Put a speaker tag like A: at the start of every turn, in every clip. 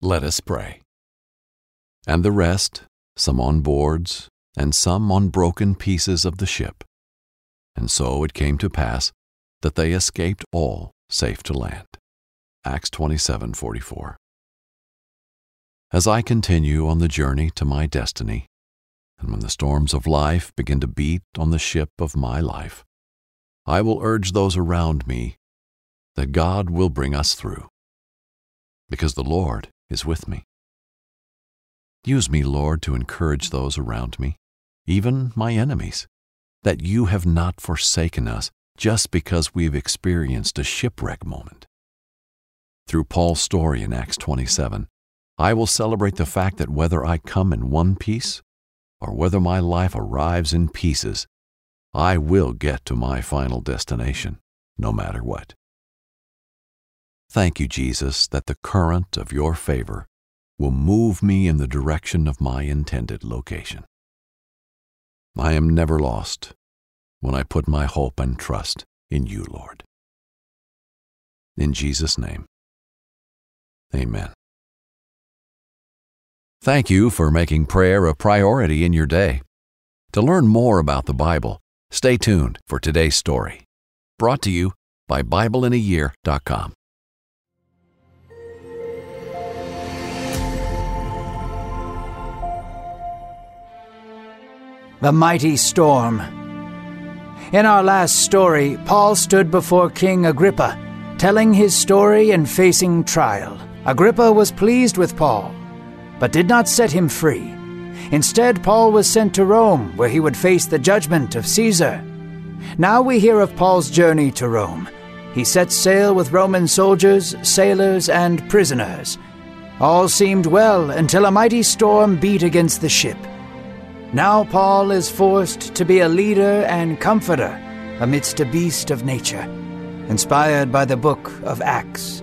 A: Let us pray. And the rest, some on boards, and some on broken pieces of the ship. And so it came to pass that they escaped all safe to land. Acts 27:44. As I continue on the journey to my destiny, and when the storms of life begin to beat on the ship of my life, I will urge those around me that God will bring us through, because the Lord is with me. Use me, Lord, to encourage those around me, even my enemies, that you have not forsaken us just because we've experienced a shipwreck moment. Through Paul's story in Acts 27, I will celebrate the fact that whether I come in one piece or whether my life arrives in pieces, I will get to my final destination, no matter what. Thank you, Jesus, that the current of your favor will move me in the direction of my intended location. I am never lost when I put my hope and trust in you, Lord. In Jesus' name, amen. Thank you for making prayer a priority in your day. To learn more about the Bible, stay tuned for today's story. Brought to you by BibleInAYear.com.
B: The Mighty Storm. In our last story, Paul stood before King Agrippa, telling his story and facing trial. Agrippa was pleased with Paul, but did not set him free. Instead, Paul was sent to Rome, where he would face the judgment of Caesar. Now we hear of Paul's journey to Rome. He set sail with Roman soldiers, sailors, and prisoners. All seemed well until a mighty storm beat against the ship. Now Paul is forced to be a leader and comforter amidst a beast of nature, inspired by the book of Acts.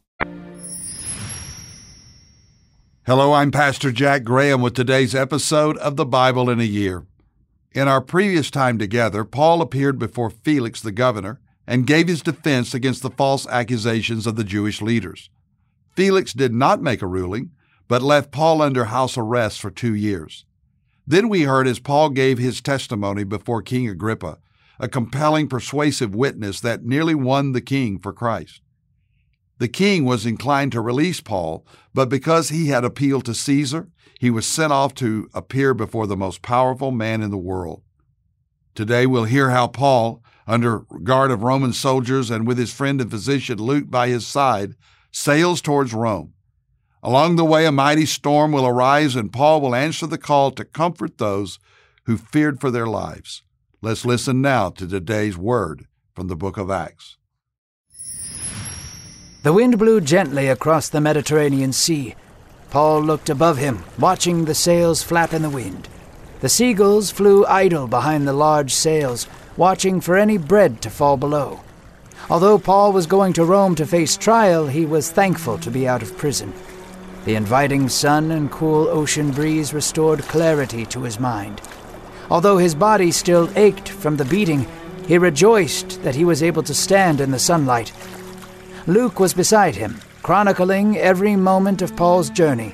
C: Hello, I'm Pastor Jack Graham with today's episode of the Bible in a Year. In our previous time together, Paul appeared before Felix the governor and gave his defense against the false accusations of the Jewish leaders. Felix did not make a ruling, but left Paul under house arrest for two years. Then we heard as Paul gave his testimony before King Agrippa, a compelling, persuasive witness that nearly won the king for Christ. The king was inclined to release Paul, but because he had appealed to Caesar, he was sent off to appear before the most powerful man in the world. Today we'll hear how Paul, under guard of Roman soldiers and with his friend and physician Luke by his side, sails towards Rome. Along the way, a mighty storm will arise, and Paul will answer the call to comfort those who feared for their lives. Let's listen now to today's word from the book of Acts.
B: The wind blew gently across the Mediterranean Sea. Paul looked above him, watching the sails flap in the wind. The seagulls flew idle behind the large sails, watching for any bread to fall below. Although Paul was going to Rome to face trial, he was thankful to be out of prison. The inviting sun and cool ocean breeze restored clarity to his mind. Although his body still ached from the beating, he rejoiced that he was able to stand in the sunlight. Luke was beside him, chronicling every moment of Paul's journey.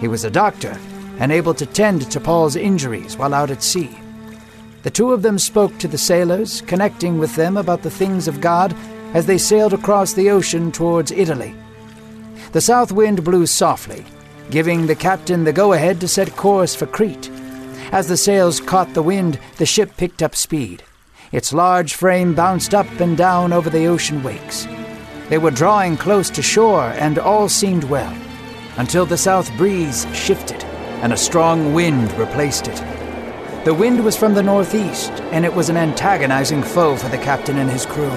B: He was a doctor and able to tend to Paul's injuries while out at sea. The two of them spoke to the sailors, connecting with them about the things of God as they sailed across the ocean towards Italy. The south wind blew softly, giving the captain the go ahead to set course for Crete. As the sails caught the wind, the ship picked up speed. Its large frame bounced up and down over the ocean wakes. They were drawing close to shore, and all seemed well, until the south breeze shifted and a strong wind replaced it. The wind was from the northeast, and it was an antagonizing foe for the captain and his crew.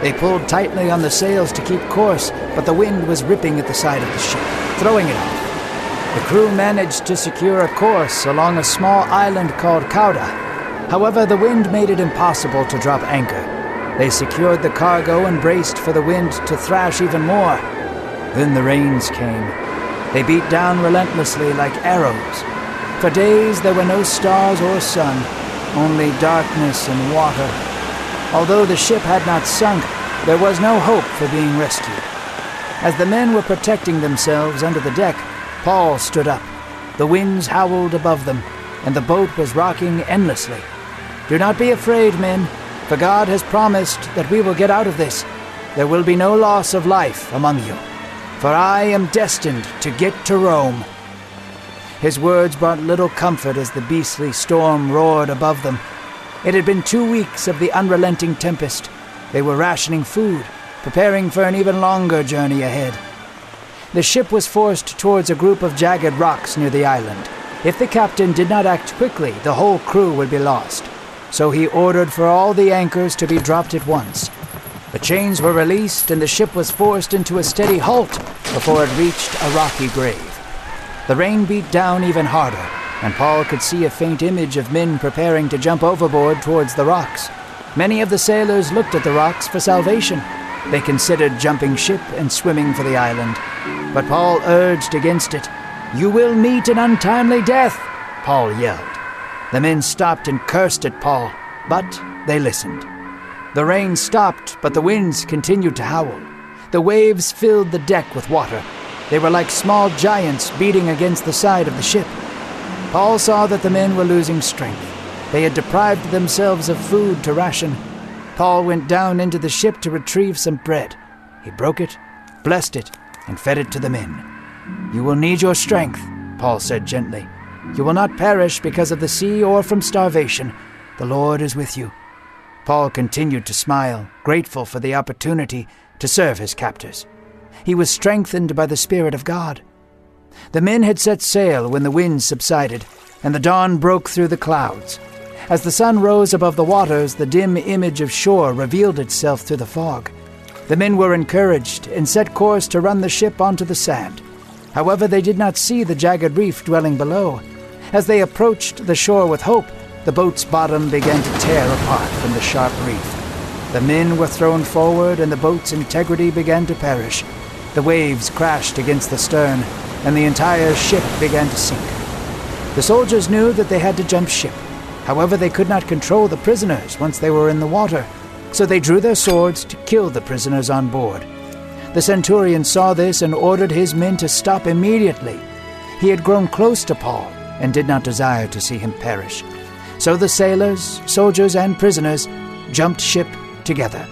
B: They pulled tightly on the sails to keep course, but the wind was ripping at the side of the ship, throwing it off. The crew managed to secure a course along a small island called Cauda. However, the wind made it impossible to drop anchor. They secured the cargo and braced for the wind to thrash even more. Then the rains came. They beat down relentlessly like arrows, for days there were no stars or sun, only darkness and water. Although the ship had not sunk, there was no hope for being rescued. As the men were protecting themselves under the deck, Paul stood up. The winds howled above them, and the boat was rocking endlessly. Do not be afraid, men, for God has promised that we will get out of this. There will be no loss of life among you, for I am destined to get to Rome. His words brought little comfort as the beastly storm roared above them. It had been two weeks of the unrelenting tempest. They were rationing food, preparing for an even longer journey ahead. The ship was forced towards a group of jagged rocks near the island. If the captain did not act quickly, the whole crew would be lost. So he ordered for all the anchors to be dropped at once. The chains were released, and the ship was forced into a steady halt before it reached a rocky grave. The rain beat down even harder, and Paul could see a faint image of men preparing to jump overboard towards the rocks. Many of the sailors looked at the rocks for salvation. They considered jumping ship and swimming for the island. But Paul urged against it. You will meet an untimely death, Paul yelled. The men stopped and cursed at Paul, but they listened. The rain stopped, but the winds continued to howl. The waves filled the deck with water, they were like small giants beating against the side of the ship. Paul saw that the men were losing strength. They had deprived themselves of food to ration. Paul went down into the ship to retrieve some bread. He broke it, blessed it, and fed it to the men. You will need your strength, Paul said gently. You will not perish because of the sea or from starvation. The Lord is with you. Paul continued to smile, grateful for the opportunity to serve his captors. He was strengthened by the Spirit of God. The men had set sail when the wind subsided, and the dawn broke through the clouds. As the sun rose above the waters, the dim image of shore revealed itself through the fog. The men were encouraged and set course to run the ship onto the sand. However, they did not see the jagged reef dwelling below. As they approached the shore with hope, the boat's bottom began to tear apart from the sharp reef. The men were thrown forward, and the boat's integrity began to perish. The waves crashed against the stern, and the entire ship began to sink. The soldiers knew that they had to jump ship. However, they could not control the prisoners once they were in the water, so they drew their swords to kill the prisoners on board. The centurion saw this and ordered his men to stop immediately. He had grown close to Paul and did not desire to see him perish. So the sailors, soldiers, and prisoners jumped ship together.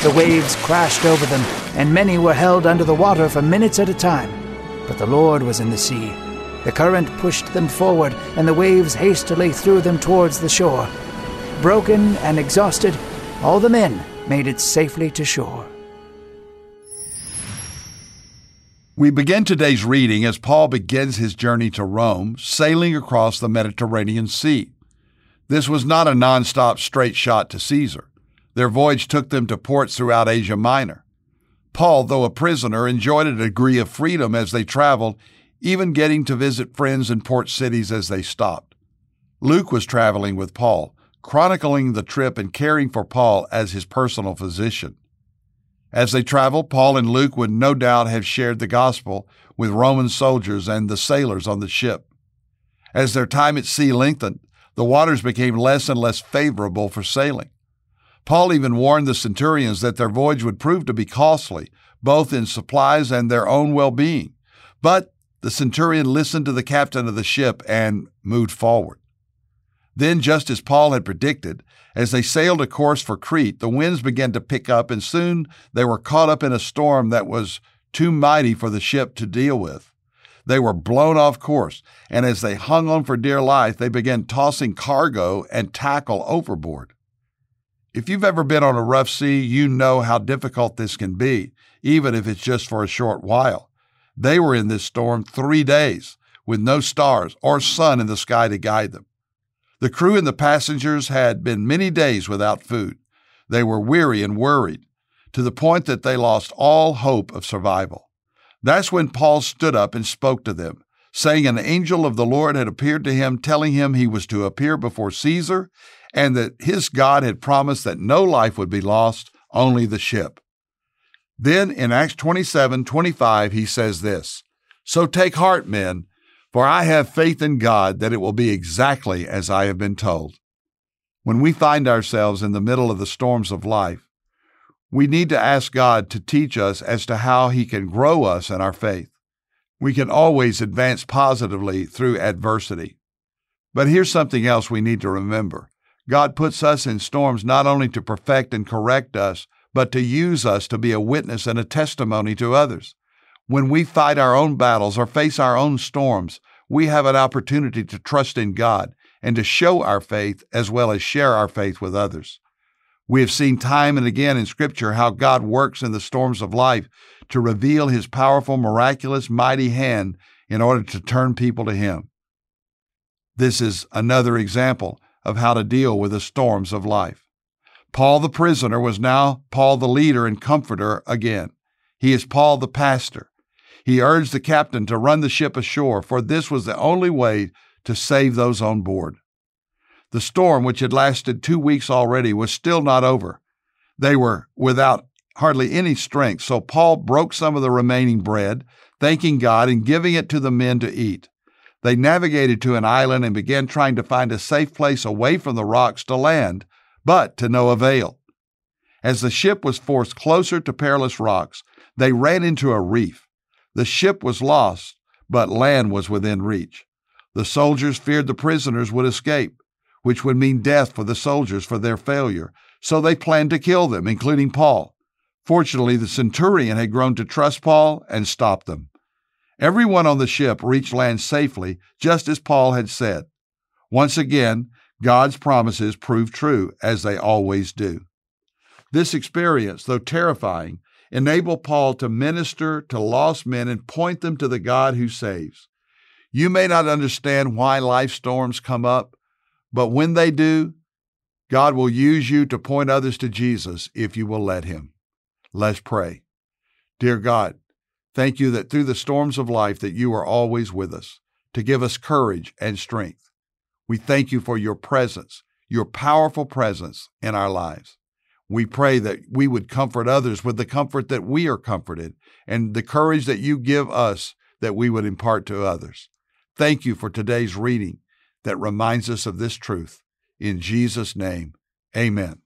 B: The waves crashed over them, and many were held under the water for minutes at a time. But the Lord was in the sea. The current pushed them forward, and the waves hastily threw them towards the shore. Broken and exhausted, all the men made it safely to shore.
C: We begin today's reading as Paul begins his journey to Rome, sailing across the Mediterranean Sea. This was not a non-stop straight shot to Caesar. Their voyage took them to ports throughout Asia Minor. Paul, though a prisoner, enjoyed a degree of freedom as they traveled, even getting to visit friends in port cities as they stopped. Luke was traveling with Paul, chronicling the trip and caring for Paul as his personal physician. As they traveled, Paul and Luke would no doubt have shared the gospel with Roman soldiers and the sailors on the ship. As their time at sea lengthened, the waters became less and less favorable for sailing. Paul even warned the centurions that their voyage would prove to be costly, both in supplies and their own well being. But the centurion listened to the captain of the ship and moved forward. Then, just as Paul had predicted, as they sailed a course for Crete, the winds began to pick up, and soon they were caught up in a storm that was too mighty for the ship to deal with. They were blown off course, and as they hung on for dear life, they began tossing cargo and tackle overboard. If you've ever been on a rough sea, you know how difficult this can be, even if it's just for a short while. They were in this storm three days with no stars or sun in the sky to guide them. The crew and the passengers had been many days without food. They were weary and worried, to the point that they lost all hope of survival. That's when Paul stood up and spoke to them, saying an angel of the Lord had appeared to him, telling him he was to appear before Caesar and that his God had promised that no life would be lost, only the ship. Then in Acts 27 25, he says this So take heart, men, for I have faith in God that it will be exactly as I have been told. When we find ourselves in the middle of the storms of life, we need to ask God to teach us as to how He can grow us in our faith. We can always advance positively through adversity. But here's something else we need to remember God puts us in storms not only to perfect and correct us, but to use us to be a witness and a testimony to others. When we fight our own battles or face our own storms, we have an opportunity to trust in God and to show our faith as well as share our faith with others. We have seen time and again in Scripture how God works in the storms of life to reveal His powerful, miraculous, mighty hand in order to turn people to Him. This is another example of how to deal with the storms of life. Paul the prisoner was now Paul the leader and comforter again. He is Paul the pastor. He urged the captain to run the ship ashore, for this was the only way to save those on board. The storm, which had lasted two weeks already, was still not over. They were without hardly any strength, so Paul broke some of the remaining bread, thanking God and giving it to the men to eat. They navigated to an island and began trying to find a safe place away from the rocks to land, but to no avail. As the ship was forced closer to perilous rocks, they ran into a reef. The ship was lost, but land was within reach. The soldiers feared the prisoners would escape, which would mean death for the soldiers for their failure, so they planned to kill them, including Paul. Fortunately, the centurion had grown to trust Paul and stopped them. Everyone on the ship reached land safely, just as Paul had said. Once again, God's promises proved true, as they always do. This experience, though terrifying, enabled Paul to minister to lost men and point them to the God who saves. You may not understand why life storms come up, but when they do, God will use you to point others to Jesus if you will let Him. Let's pray. Dear God, Thank you that through the storms of life that you are always with us to give us courage and strength. We thank you for your presence, your powerful presence in our lives. We pray that we would comfort others with the comfort that we are comforted and the courage that you give us that we would impart to others. Thank you for today's reading that reminds us of this truth. In Jesus' name, amen.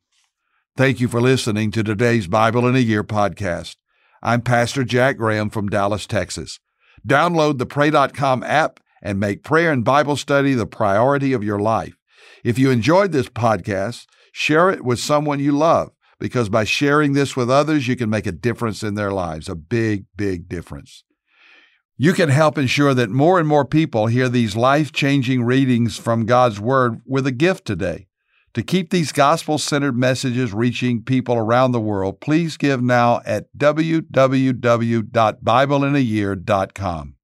C: Thank you for listening to today's Bible in a Year podcast. I'm Pastor Jack Graham from Dallas, Texas. Download the Pray.com app and make prayer and Bible study the priority of your life. If you enjoyed this podcast, share it with someone you love because by sharing this with others, you can make a difference in their lives, a big, big difference. You can help ensure that more and more people hear these life changing readings from God's Word with a gift today. To keep these gospel centered messages reaching people around the world, please give now at www.bibleinayear.com.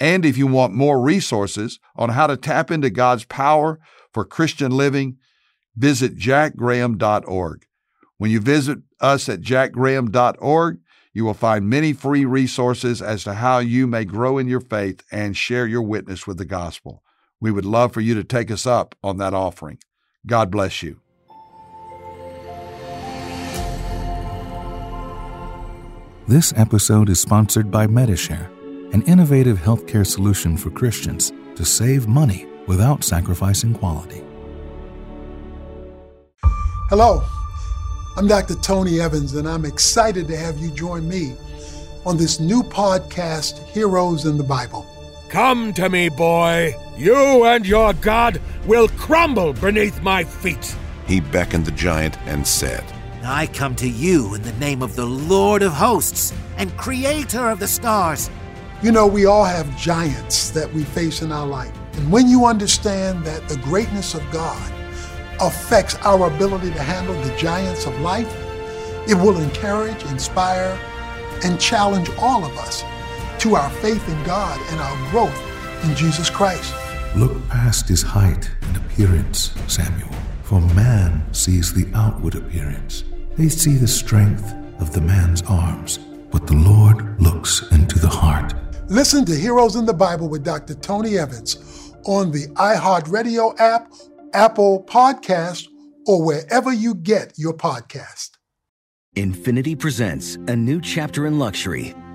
C: And if you want more resources on how to tap into God's power for Christian living, visit jackgraham.org. When you visit us at jackgraham.org, you will find many free resources as to how you may grow in your faith and share your witness with the gospel. We would love for you to take us up on that offering. God bless you.
D: This episode is sponsored by Medishare, an innovative healthcare solution for Christians to save money without sacrificing quality.
E: Hello, I'm Dr. Tony Evans, and I'm excited to have you join me on this new podcast, Heroes in the Bible.
F: Come to me, boy. You and your God will crumble beneath my feet.
G: He beckoned the giant and said,
H: I come to you in the name of the Lord of hosts and creator of the stars.
E: You know, we all have giants that we face in our life. And when you understand that the greatness of God affects our ability to handle the giants of life, it will encourage, inspire, and challenge all of us to our faith in God and our growth in Jesus Christ.
D: Look past his height and appearance, Samuel, for man sees the outward appearance they see the strength of the man's arms, but the Lord looks into the heart.
E: Listen to Heroes in the Bible with Dr. Tony Evans on the iHeartRadio app, Apple Podcast, or wherever you get your podcast.
I: Infiniti presents a new chapter in luxury,